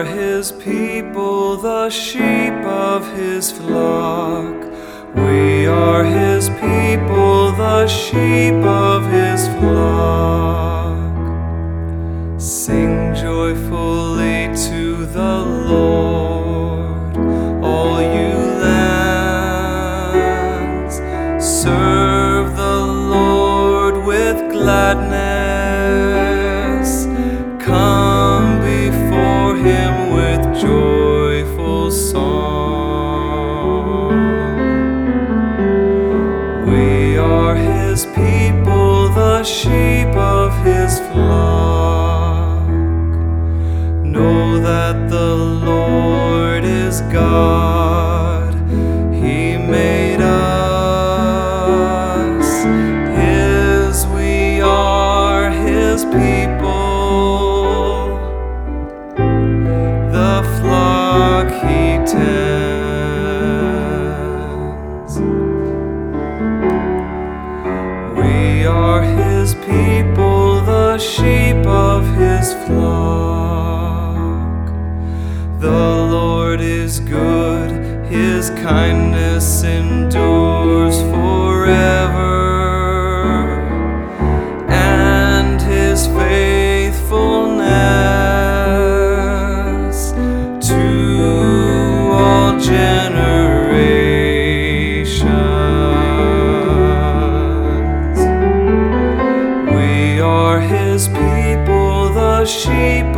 his people, the sheep of his flock. We are his people, the sheep of his flock. Sing joyfully to the Lord, all you lands. Serve the Lord with gladness. God. He made us his, we are his people. The flock he tends. We are his people, the sheep of his flock. Good, his kindness endures forever, and his faithfulness to all generations. We are his people, the sheep